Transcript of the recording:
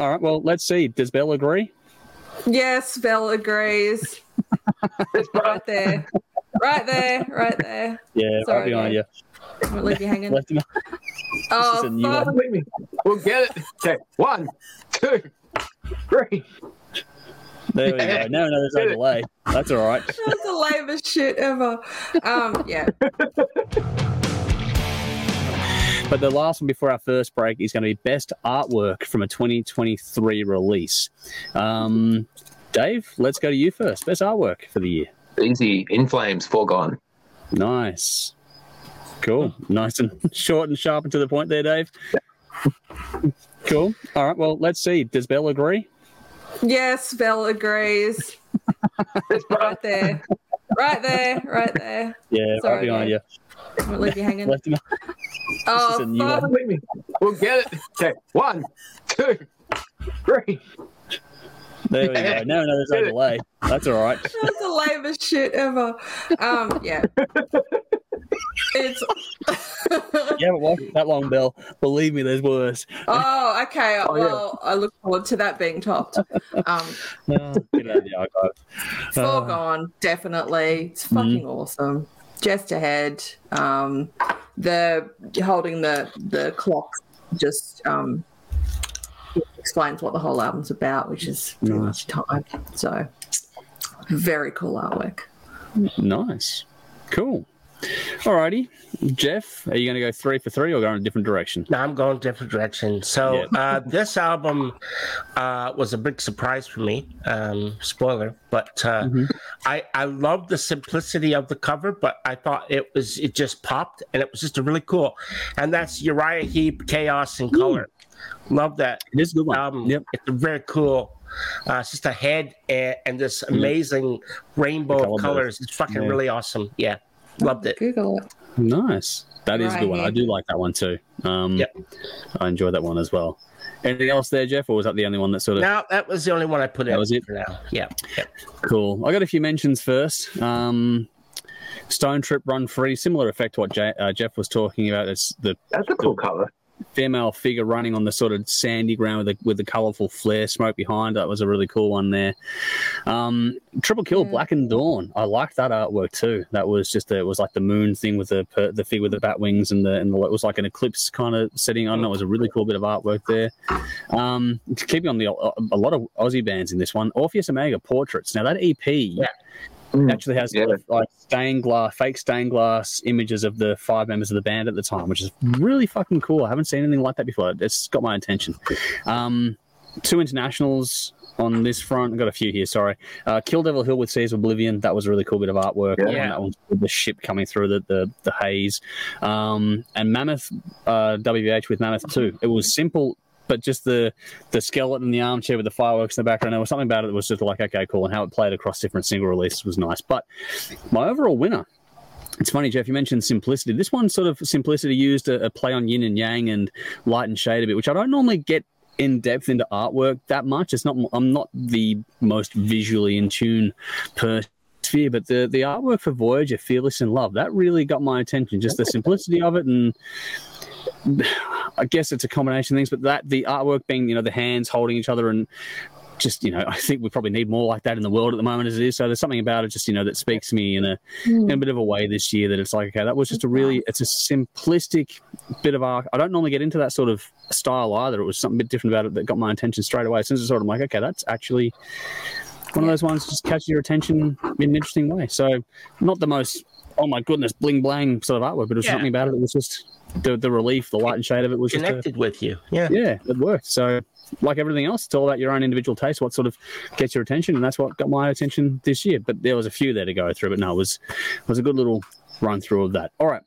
All right. Well, let's see. Does Belle agree? Yes, Belle agrees. right there. Right there. Right there. Yeah, Sorry, right behind you. Babe. Won't leave you hanging. Left him. oh, is a fuck. one. Me. We'll get it. Okay. One, two, three. There we go. No, no, there's no delay. That's all right. That's the lamest shit ever. Um, yeah. But the last one before our first break is going to be best artwork from a 2023 release. Um, Dave, let's go to you first. Best artwork for the year. Easy. In flames. Foregone. Nice. Cool. Nice and short and sharp and to the point there, Dave. Cool. All right. Well, let's see. Does Belle agree? Yes, Belle agrees. right there. Right there. Right there. Yeah, Sorry, right behind Dave. you. Won't leave you hanging. Left him. is Oh, a new one. Believe me. We'll get it. Okay. One, two, three. There we go. No, no, there's no delay. That's all right. That's the lamest shit ever. Um, yeah. It's You haven't watched that long, Bill. Believe me, there's worse. oh, okay. Oh, yeah. well, I look forward to that being topped. Um, No, get out of the archive. Uh, definitely. It's fucking awesome. Just ahead. Um, the holding the the clock just um explains what the whole album's about, which is pretty much time. So very cool artwork. nice. Cool. Alrighty. Jeff, are you going to go three for three or go in a different direction? No, I'm going different direction. So uh, this album uh, was a big surprise for me. Um, spoiler, but uh, I I love the simplicity of the cover, but I thought it was it just popped and it was just a really cool. And that's Uriah Heep, Chaos and Color. Love that It is a good one. album. Yep. It's a very cool. Uh, it's just a head and, and this amazing rainbow of color colors. It's fucking Yeah. really awesome. Yeah, loved it. Google it. Nice. That is a good one. I do like that one too. Um, Yep. I enjoy that one as well. Anything else there, Jeff, or was that the only one that sort of No, that was the only one I put in That was it? for now. Yeah. yeah. cool? I got a few mentions first. Um, Stone Trip Run Free, similar effect to what J- uh, Jeff was talking about. It's the That's a cool color. Female figure running on the sort of sandy ground with the with the colourful flare smoke behind. That was a really cool one there. Um, Triple Kill Mm. Black and Dawn. I liked that artwork too. That was just it was like the moon thing with the per- the figure with the bat wings and the and the, it was like an eclipse kind of setting. I don't know. It was a really cool bit of artwork there. Um, keeping on the a lot of Aussie bands in this one. Orpheus Omega Portraits. Now that EP. Mm. Actually has Yeah. like stained glass, fake stained glass images of the five members of the band at the time, which is really fucking cool. I haven't seen anything like that before. It's got my attention. Um, two internationals on this front. I've got a few here. Sorry, uh, Kill Devil Hill with Seas of Oblivion. That was a really cool bit of artwork. Yeah. I That one with the ship coming through the the, the haze, um, and Mammoth uh, WH with Mammoth Two. It was simple. But just the the skeleton in the armchair with the fireworks in the background, there was something about it that was just like okay, cool, and how it played across different single releases was nice. But my overall winner it's funny, Jeff. You mentioned simplicity. This one sort of simplicity used a, a play on yin and yang and light and shade a bit, which I don't normally get in depth into artwork that much. It's not. I'm not the most visually in tune per sphere, but the the artwork for Voyager, Fearless in Love, that really got my attention. Just the simplicity of it and. I guess it's a combination of things, but that the artwork being, you know, the hands holding each other and just, you know, I think we probably need more like that in the world at the moment as it is. So there's something about it just, you know, that speaks to me in a in a hmm. bit of a way this year that it's like, okay, that was just a really, it's a simplistic bit of art. I don't normally get into that sort of style either. It was something a bit different about it that got my attention straight away. As soon as it's sort of like, okay, that's actually one of those ones just catches your attention in an interesting way. So not the most, oh my goodness, bling blang sort of artwork, but it was Yeah. something about it that was just the, the relief, the light and shade of it was just a, Connected with you. Yeah. yeah, it worked. So, like everything else, it's all about your own individual taste, what sort of gets your attention, and that's what got my attention this year. But there was a few there to go through, but no, it was it was a good little run through of that. All right,